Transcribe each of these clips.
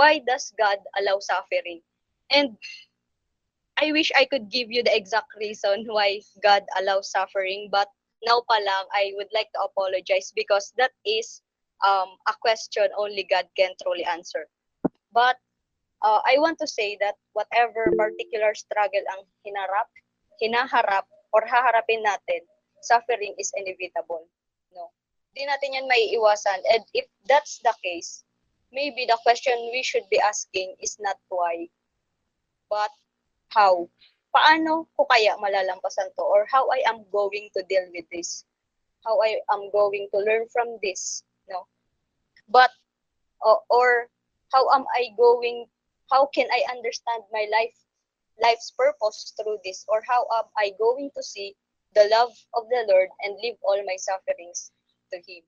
why does God allow suffering? And I wish I could give you the exact reason why God allows suffering, but now pa lang, I would like to apologize because that is um, a question only God can truly answer. But uh, I want to say that whatever particular struggle ang hinarap, hinaharap, or haharapin natin, suffering is inevitable. No? Di natin yan may iwasan. And if that's the case, maybe the question we should be asking is not why, but how. Paano ko kaya malalampasan to? Or how I am going to deal with this? How I am going to learn from this? No? But, uh, or how am I going, how can I understand my life, life's purpose through this? Or how am I going to see the love of the Lord and leave all my sufferings to Him?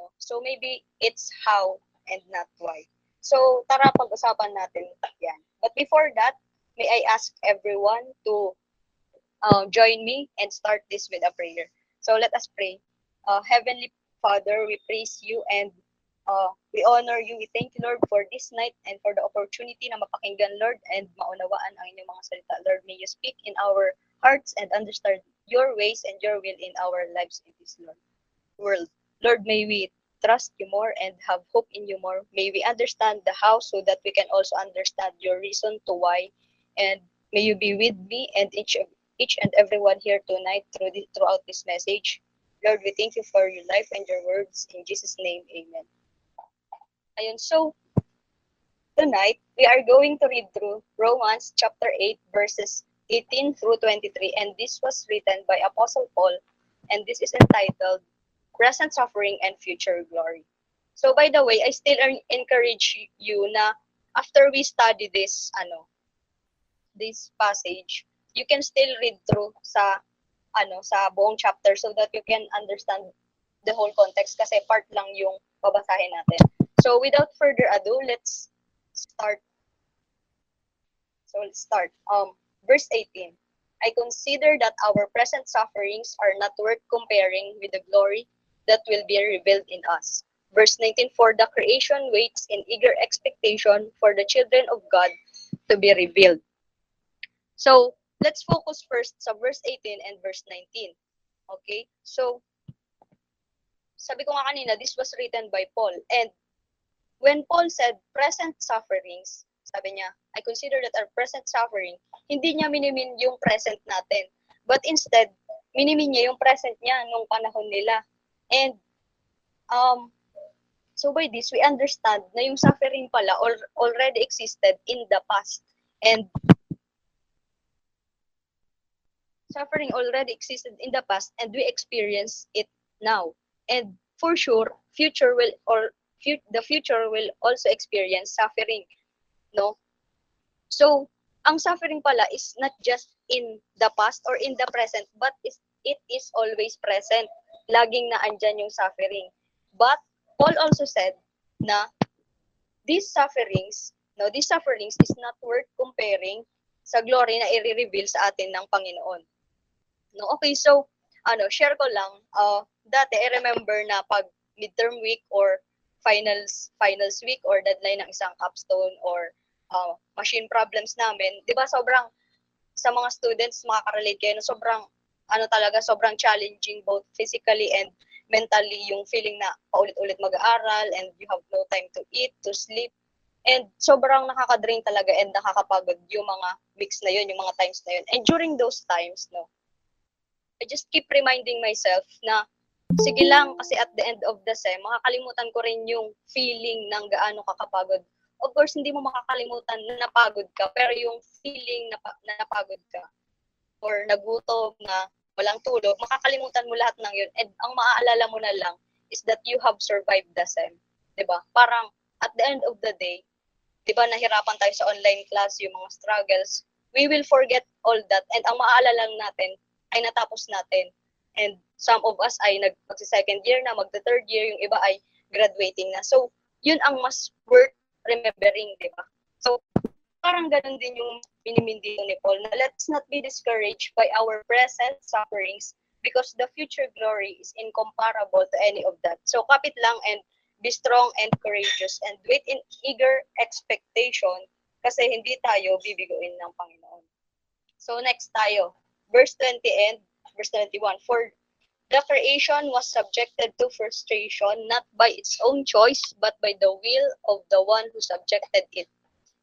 No? So maybe it's how and not why. So, tara pag-usapan natin yan. But before that, may I ask everyone to uh, join me and start this with a prayer. So, let us pray. Uh, Heavenly Father, we praise you and uh, we honor you. We thank you, Lord, for this night and for the opportunity na mapakinggan, Lord, and maunawaan ang inyong mga salita. Lord, may you speak in our hearts and understand your ways and your will in our lives in this Lord world. Lord, may we trust you more and have hope in you more. May we understand the how so that we can also understand your reason to why. And may you be with me and each of each and everyone here tonight through the, throughout this message. Lord, we thank you for your life and your words. In Jesus' name, amen. Ayun, so tonight we are going to read through Romans chapter 8 verses 18 through 23 and this was written by Apostle Paul and this is entitled present suffering and future glory. So by the way, I still en- encourage you na after we study this ano this passage, you can still read through sa ano sa buong chapter so that you can understand the whole context kasi part lang yung babasahin natin. So without further ado, let's start. So let's start. Um verse 18. I consider that our present sufferings are not worth comparing with the glory that will be revealed in us. Verse 19, for the creation waits in eager expectation for the children of God to be revealed. So, let's focus first sa verse 18 and verse 19. Okay? So, sabi ko nga kanina, this was written by Paul. And when Paul said present sufferings, sabi niya, I consider that our present suffering, hindi niya minimin yung present natin. But instead, minimin niya yung present niya nung panahon nila. And um so by this we understand na yung suffering pala al- already existed in the past. And suffering already existed in the past and we experience it now. And for sure future will or fu- the future will also experience suffering no? So ang suffering pala is not just in the past or in the present but it is always present laging na andyan yung suffering. But Paul also said na these sufferings, no, these sufferings is not worth comparing sa glory na i-reveal sa atin ng Panginoon. No, okay, so ano, share ko lang, uh, dati I remember na pag midterm week or finals finals week or deadline ng isang capstone or uh, machine problems namin, 'di ba sobrang sa mga students makaka-relate kayo na sobrang ano talaga sobrang challenging both physically and mentally yung feeling na paulit-ulit mag-aaral and you have no time to eat, to sleep. And sobrang nakaka-drain talaga and nakakapagod yung mga weeks na yun, yung mga times na yun. And during those times, no, I just keep reminding myself na sige lang kasi at the end of the sem, makakalimutan ko rin yung feeling ng gaano kakapagod. Of course, hindi mo makakalimutan na napagod ka, pero yung feeling na, na napagod ka or nagutom na walang tulog, makakalimutan mo lahat ng yun. And ang maaalala mo na lang is that you have survived the SEM. ba? Parang at the end of the day, 'di ba nahirapan tayo sa online class, yung mga struggles, we will forget all that and ang maalala lang natin ay natapos natin. And some of us ay nag second year na, magta third year, yung iba ay graduating na. So, yun ang mas worth remembering, di ba? So, parang ganun din yung minimin dito ni Paul na let's not be discouraged by our present sufferings because the future glory is incomparable to any of that. So, kapit lang and be strong and courageous and wait in eager expectation kasi hindi tayo bibigoin ng Panginoon. So, next tayo. Verse 20 and verse 21. For the creation was subjected to frustration not by its own choice, but by the will of the one who subjected it,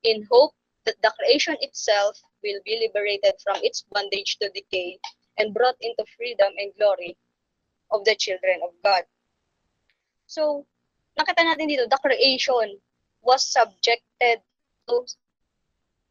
in hope that the creation itself will be liberated from its bondage to decay and brought into freedom and glory of the children of God. So, nakita natin dito, the creation was subjected to,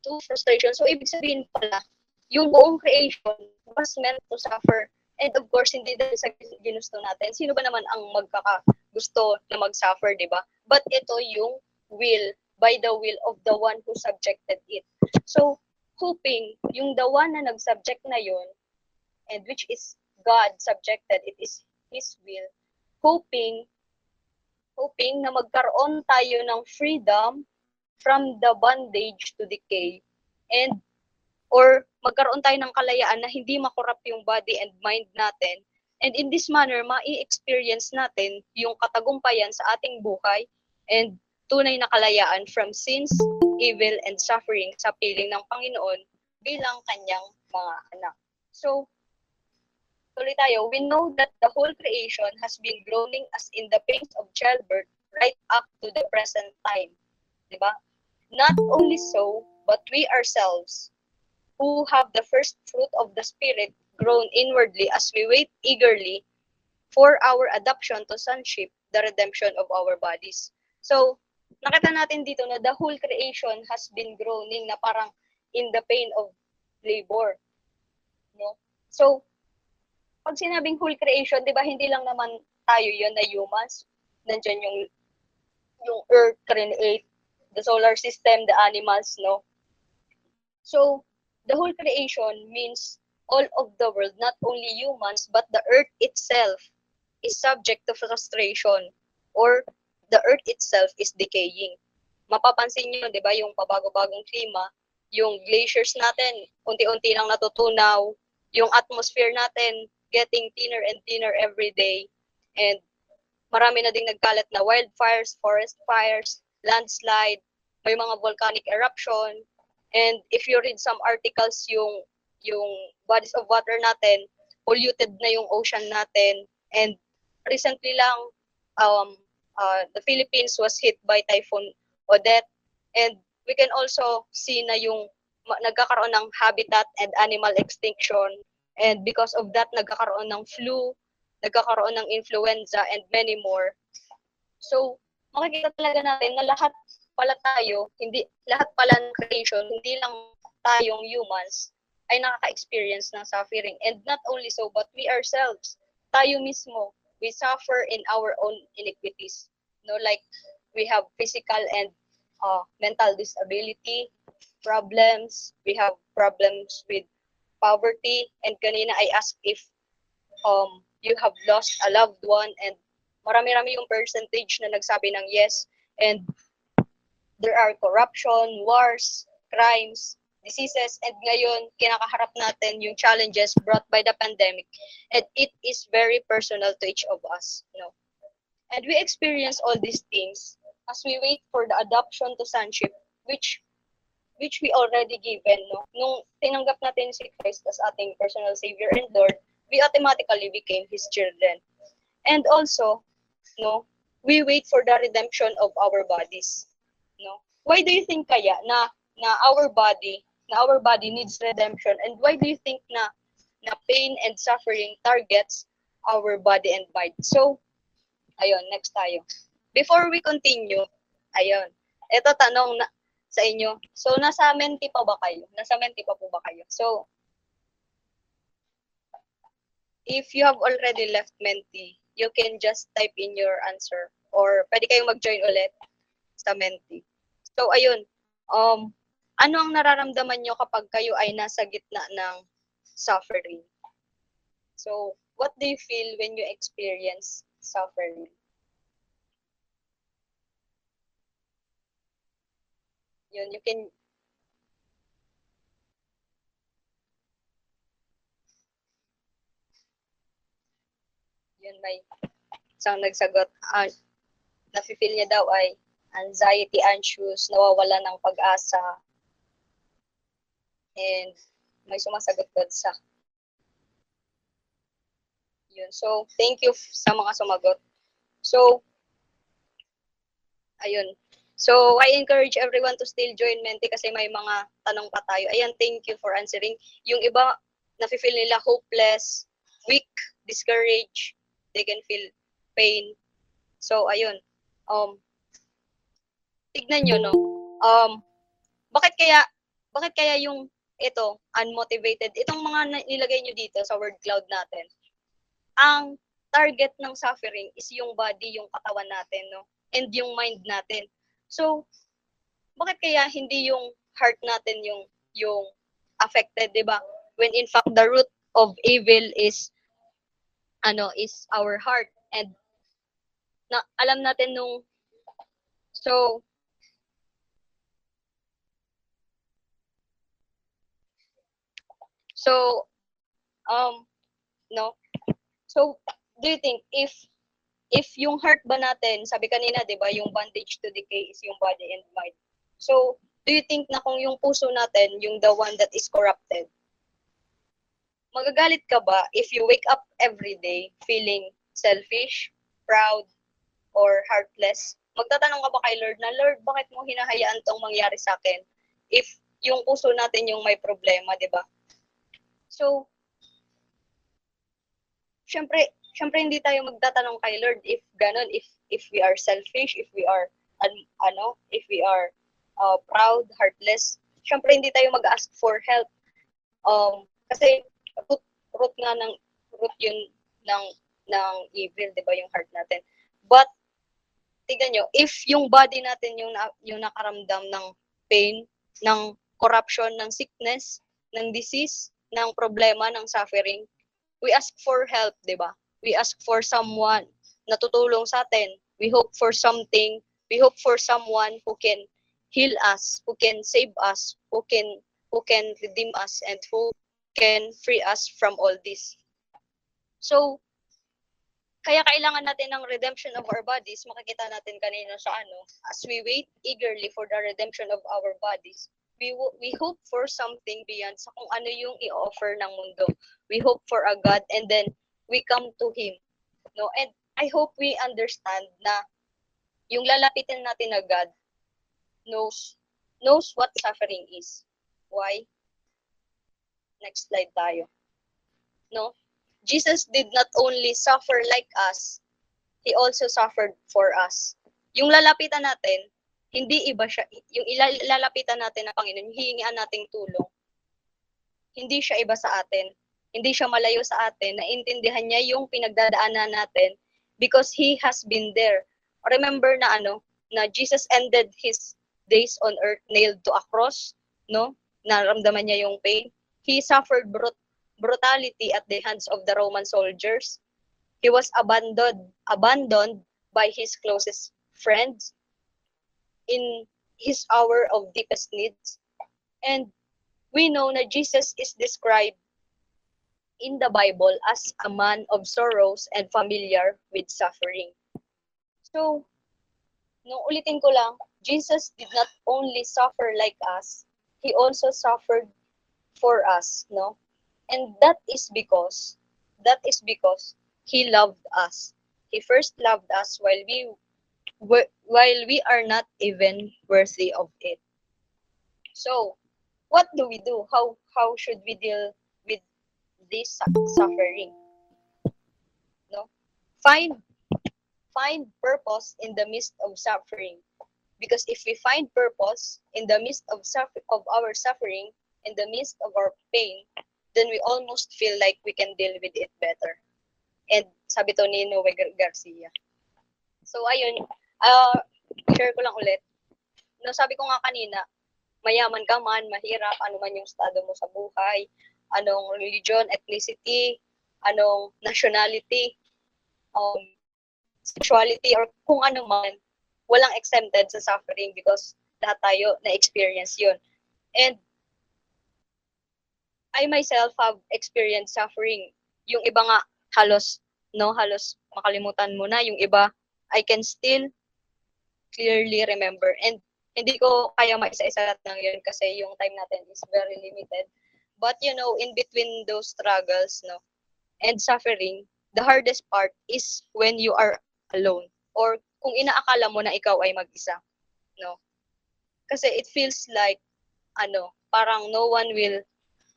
to frustration. So, ibig sabihin pala, yung buong creation was meant to suffer And of course, hindi dahil sa ginusto natin. Sino ba naman ang magkakagusto na mag-suffer, di ba? But ito yung will, by the will of the one who subjected it. So, hoping yung the one na nag-subject na yon and which is God subjected, it is His will, hoping, hoping na magkaroon tayo ng freedom from the bondage to decay and or magkaroon tayo ng kalayaan na hindi makorrupt yung body and mind natin. And in this manner, ma-experience natin yung katagumpayan sa ating buhay and tunay na kalayaan from sins, evil, and suffering sa piling ng Panginoon bilang kanyang mga anak. So, tuloy tayo, we know that the whole creation has been groaning as in the pains of childbirth right up to the present time. Diba? Not only so, but we ourselves, who have the first fruit of the Spirit grown inwardly as we wait eagerly for our adoption to sonship, the redemption of our bodies. So, nakita natin dito na the whole creation has been groaning na parang in the pain of labor. No? So, pag sinabing whole creation, di ba, hindi lang naman tayo yon na humans. Nandiyan yung yung earth create, the solar system, the animals, no? So, the whole creation means all of the world, not only humans, but the earth itself is subject to frustration or the earth itself is decaying. Mapapansin niyo, 'di ba, yung pabago-bagong klima, yung glaciers natin unti-unti nang natutunaw, yung atmosphere natin getting thinner and thinner every day. And marami na ding nagkalat na wildfires, forest fires, landslide, may mga volcanic eruption, And if you read some articles, yung yung bodies of water natin, polluted na yung ocean natin. And recently lang, um, uh, the Philippines was hit by Typhoon Odette. And we can also see na yung nagkakaroon ng habitat and animal extinction. And because of that, nagkakaroon ng flu, nagkakaroon ng influenza, and many more. So, makikita talaga natin na lahat pala tayo, hindi lahat pala ng creation, hindi lang tayong humans ay nakaka-experience ng suffering. And not only so, but we ourselves, tayo mismo, we suffer in our own iniquities. No, like we have physical and uh, mental disability problems. We have problems with poverty. And kanina I asked if um, you have lost a loved one and marami-rami yung percentage na nagsabi ng yes. And there are corruption, wars, crimes, diseases, and ngayon, kinakaharap natin yung challenges brought by the pandemic. And it is very personal to each of us. You know? And we experience all these things as we wait for the adoption to sonship, which which we already given. No? Nung tinanggap natin si Christ as ating personal Savior and Lord, we automatically became His children. And also, no, we wait for the redemption of our bodies no why do you think kaya na na our body na our body needs redemption? And why do you think na na pain and suffering targets our body and mind? So ayun next tayo. Before we continue ayun ito tanong na sa inyo. So nasa menti pa ba kayo? Nasa menti pa po ba kayo? So if you have already left menti you can just type in your answer or pwede kayong mag-join ulit sa Menti. So, ayun. Um, ano ang nararamdaman nyo kapag kayo ay nasa gitna ng suffering? So, what do you feel when you experience suffering? Yun, you can yun may isang nagsagot, ah, nafe-feel niya daw ay anxiety, anxious, nawawala ng pag-asa, and may sumasagot doon sa yun. So, thank you sa mga sumagot. So, ayun. So, I encourage everyone to still join Menti kasi may mga tanong pa tayo. Ayan, thank you for answering. Yung iba, nafe-feel nila hopeless, weak, discouraged, they can feel pain. So, ayun. Um, tignan nyo, no? Um, bakit kaya, bakit kaya yung ito, unmotivated, itong mga nilagay nyo dito sa word cloud natin, ang target ng suffering is yung body, yung katawan natin, no? And yung mind natin. So, bakit kaya hindi yung heart natin yung yung affected, 'di ba? When in fact the root of evil is ano is our heart and na alam natin nung so so um no so do you think if if yung heart ba natin sabi kanina 'di ba yung bondage to decay is yung body and mind so do you think na kung yung puso natin yung the one that is corrupted magagalit ka ba if you wake up every day feeling selfish, proud, or heartless? Magtatanong ka ba kay Lord na, Lord, bakit mo hinahayaan tong mangyari sa akin? If yung puso natin yung may problema, di ba? So, syempre, syempre hindi tayo magtatanong kay Lord if ganun, if if we are selfish, if we are an, ano, if we are uh, proud, heartless. Syempre hindi tayo mag-ask for help. Um, kasi root, root nga ng root yun ng ng evil, 'di ba, yung heart natin. But tignan nyo, if yung body natin yung yung nakaramdam ng pain, ng corruption, ng sickness, ng disease, ng problema, ng suffering, we ask for help, 'di ba? We ask for someone na tutulong sa atin. We hope for something. We hope for someone who can heal us, who can save us, who can who can redeem us and who can free us from all this. So, kaya kailangan natin ng redemption of our bodies. Makikita natin kanina sa ano, as we wait eagerly for the redemption of our bodies, we we hope for something beyond sa kung ano yung i-offer ng mundo. We hope for a God and then we come to Him. No? And I hope we understand na yung lalapitin natin na God knows knows what suffering is. Why? Next slide tayo. No? Jesus did not only suffer like us, He also suffered for us. Yung lalapitan natin, hindi iba siya, yung ilalapitan natin ng Panginoon, hihingian nating tulong, hindi siya iba sa atin. Hindi siya malayo sa atin. Naintindihan niya yung pinagdadaanan natin because He has been there. Remember na ano, na Jesus ended His days on earth nailed to a cross, no? Naramdaman niya yung pain. He suffered brut brutality at the hands of the Roman soldiers. He was abandoned abandoned by his closest friends in his hour of deepest needs. And we know that Jesus is described in the Bible as a man of sorrows and familiar with suffering. So, nung ulitin ko lang, Jesus did not only suffer like us, he also suffered for us, no? And that is because, that is because He loved us. He first loved us while we while we are not even worthy of it. So, what do we do? How how should we deal with this suffering? No, find find purpose in the midst of suffering. Because if we find purpose in the midst of suffer of our suffering, in the midst of our pain, then we almost feel like we can deal with it better. And sabi to ni Noe Gar- Garcia. So, ayun, uh, share ko lang ulit. No, sabi ko nga kanina, mayaman ka man, mahirap, ano man yung estado mo sa buhay, anong religion, ethnicity, anong nationality, um, sexuality, or kung ano man, walang exempted sa suffering because lahat tayo na-experience yun. And I myself have experienced suffering. Yung iba nga halos no halos makalimutan mo na yung iba I can still clearly remember. And hindi ko kaya maisa-isa ng yun kasi yung time natin is very limited. But you know in between those struggles no and suffering the hardest part is when you are alone or kung inaakala mo na ikaw ay mag-isa no. Kasi it feels like ano parang no one will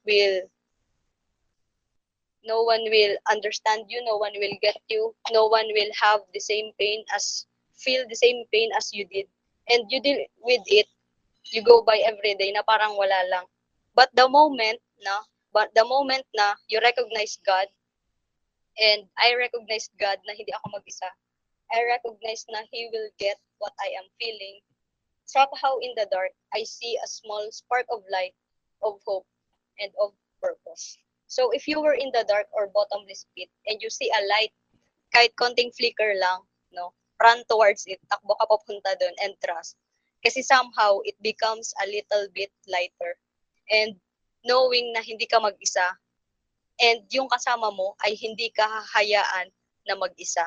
will no one will understand you no one will get you no one will have the same pain as feel the same pain as you did. And you deal with it you go by every day na parang wala lang. But the moment na but the moment na you recognize God and I recognize God na hindi ako mag-isa. I recognize na He will get what I am feeling. Somehow in the dark I see a small spark of light of hope and of purpose. So if you were in the dark or bottomless pit and you see a light, kahit konting flicker lang, no, run towards it, takbo ka papunta doon and trust. Kasi somehow it becomes a little bit lighter. And knowing na hindi ka mag-isa and yung kasama mo ay hindi ka hahayaan na mag-isa,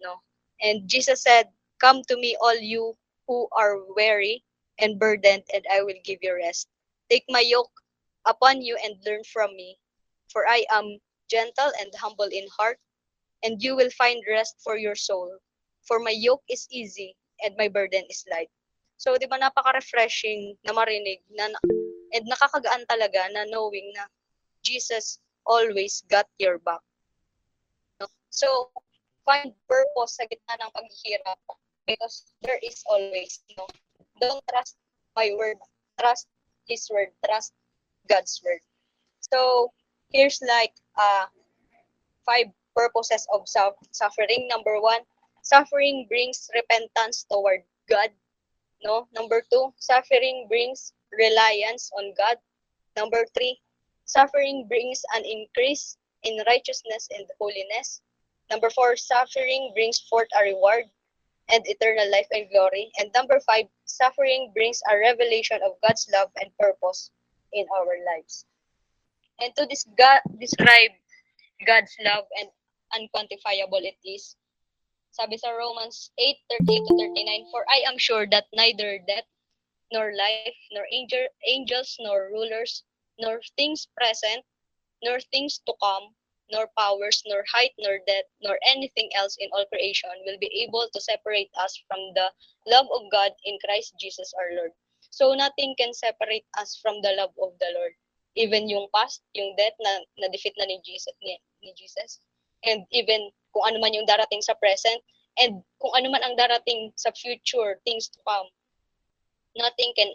no? And Jesus said, "Come to me all you who are weary and burdened and I will give you rest. Take my yoke upon you and learn from me, for I am gentle and humble in heart, and you will find rest for your soul. For my yoke is easy and my burden is light. So, di ba, napaka-refreshing na marinig na, and nakakagaan talaga na knowing na Jesus always got your back. So, find purpose sa gitna ng paghihirap because there is always, no? Don't trust my word, trust His word, trust God's word. So, here's like uh, five purposes of suffering. Number one, suffering brings repentance toward God. No. Number two, suffering brings reliance on God. Number three, suffering brings an increase in righteousness and holiness. Number four, suffering brings forth a reward and eternal life and glory. And number five, suffering brings a revelation of God's love and purpose in our lives. And to this God, describe God's love and unquantifiable it is. Sabi sa Romans 8:38 to 39, For I am sure that neither death, nor life, nor angel, angels, nor rulers, nor things present, nor things to come, nor powers, nor height, nor depth, nor anything else in all creation will be able to separate us from the love of God in Christ Jesus our Lord. So nothing can separate us from the love of the Lord even yung past, yung death na na-defeat na ni Jesus, ni, ni Jesus. And even kung ano man yung darating sa present, and kung ano man ang darating sa future, things to come, nothing can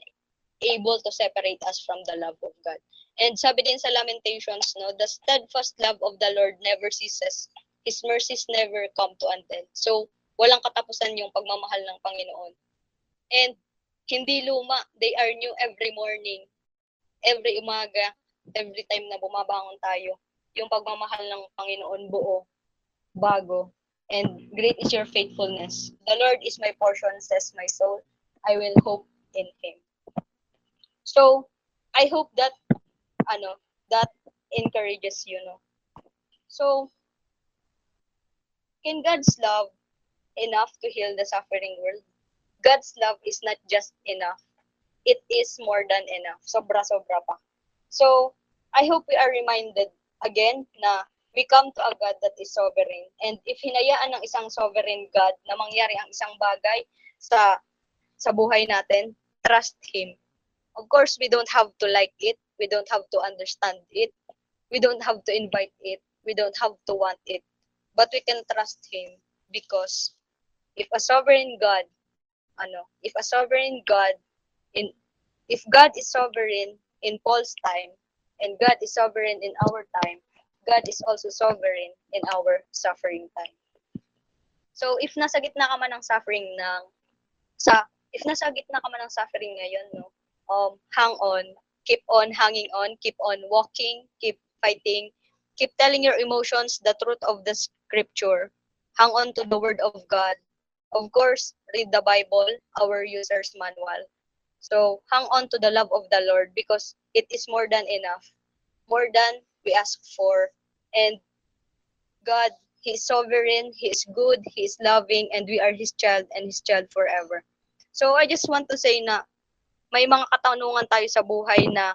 able to separate us from the love of God. And sabi din sa Lamentations, no, the steadfast love of the Lord never ceases. His mercies never come to an end. So, walang katapusan yung pagmamahal ng Panginoon. And hindi luma, they are new every morning every umaga, every time na bumabangon tayo, yung pagmamahal ng Panginoon buo, bago, and great is your faithfulness. The Lord is my portion, says my soul. I will hope in Him. So, I hope that, ano, that encourages you, no? So, can God's love enough to heal the suffering world? God's love is not just enough it is more than enough. Sobra-sobra pa. So, I hope we are reminded again na we come to a God that is sovereign. And if hinayaan ng isang sovereign God na mangyari ang isang bagay sa sa buhay natin, trust Him. Of course, we don't have to like it. We don't have to understand it. We don't have to invite it. We don't have to want it. But we can trust Him because if a sovereign God, ano, if a sovereign God in if God is sovereign in Paul's time and God is sovereign in our time, God is also sovereign in our suffering time. So, if nasa gitna ka man ng suffering ng sa if nasa gitna ka man ng suffering ngayon, no, um, hang on, keep on hanging on, keep on walking, keep fighting, keep telling your emotions the truth of the scripture. Hang on to the word of God. Of course, read the Bible, our user's manual. So, hang on to the love of the Lord because it is more than enough. More than we ask for. And God, He is sovereign, He is good, He is loving, and we are His child and His child forever. So, I just want to say na may mga katanungan tayo sa buhay na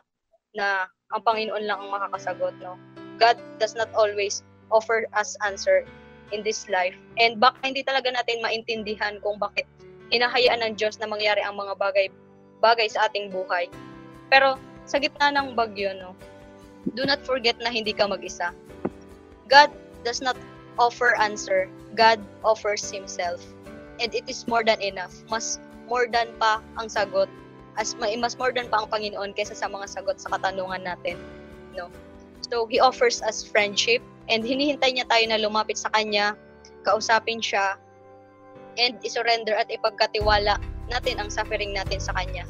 na ang Panginoon lang ang makakasagot, no? God does not always offer us answer in this life. And baka hindi talaga natin maintindihan kung bakit hinahayaan ng Diyos na mangyari ang mga bagay bagay sa ating buhay. Pero sa gitna ng bagyo, no, do not forget na hindi ka mag-isa. God does not offer answer. God offers Himself. And it is more than enough. Mas more than pa ang sagot as mas more than pa ang Panginoon kaysa sa mga sagot sa katanungan natin. No? So, He offers us friendship and hinihintay niya tayo na lumapit sa Kanya, kausapin siya, and isurrender at ipagkatiwala natin ang suffering natin sa Kanya.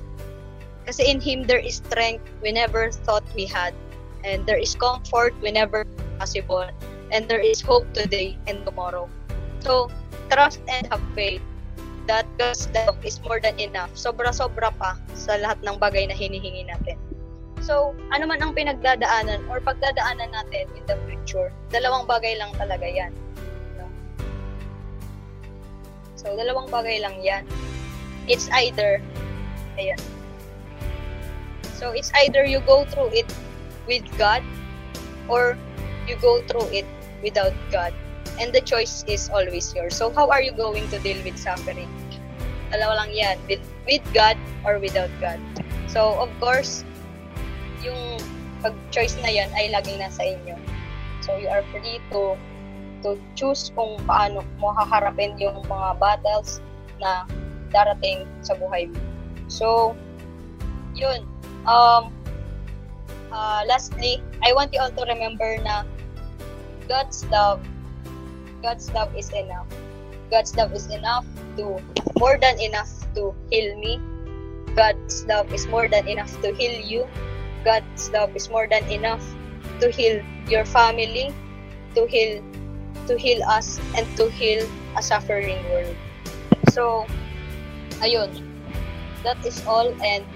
Kasi in Him, there is strength we never thought we had. And there is comfort whenever possible. And there is hope today and tomorrow. So, trust and have faith that God's love is more than enough. Sobra-sobra pa sa lahat ng bagay na hinihingi natin. So, ano man ang pinagdadaanan or pagdadaanan natin in the future, dalawang bagay lang talaga yan. So, dalawang bagay lang yan. It's either, ayan. So, it's either you go through it with God or you go through it without God. And the choice is always yours. So, how are you going to deal with suffering? Dalawa lang yan. With, with God or without God. So, of course, yung pag-choice na yan ay laging nasa inyo. So, you are free to to choose kung paano mo haharapin yung mga battles na darating sa buhay mo. So, yun. Um, uh, lastly, I want you all to remember na God's love, God's love is enough. God's love is enough to, more than enough to heal me. God's love is more than enough to heal you. God's love is more than enough to heal your family, to heal to heal us and to heal a suffering world. So, ayun. That is all and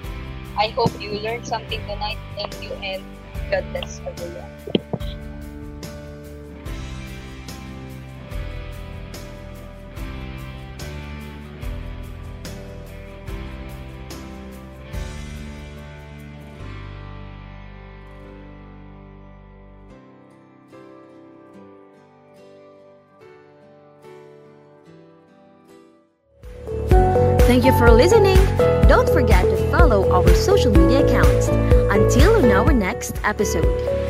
I hope you learned something tonight. Thank you and God bless everyone. Thank you for listening. Don't forget to follow our social media accounts. Until on our next episode.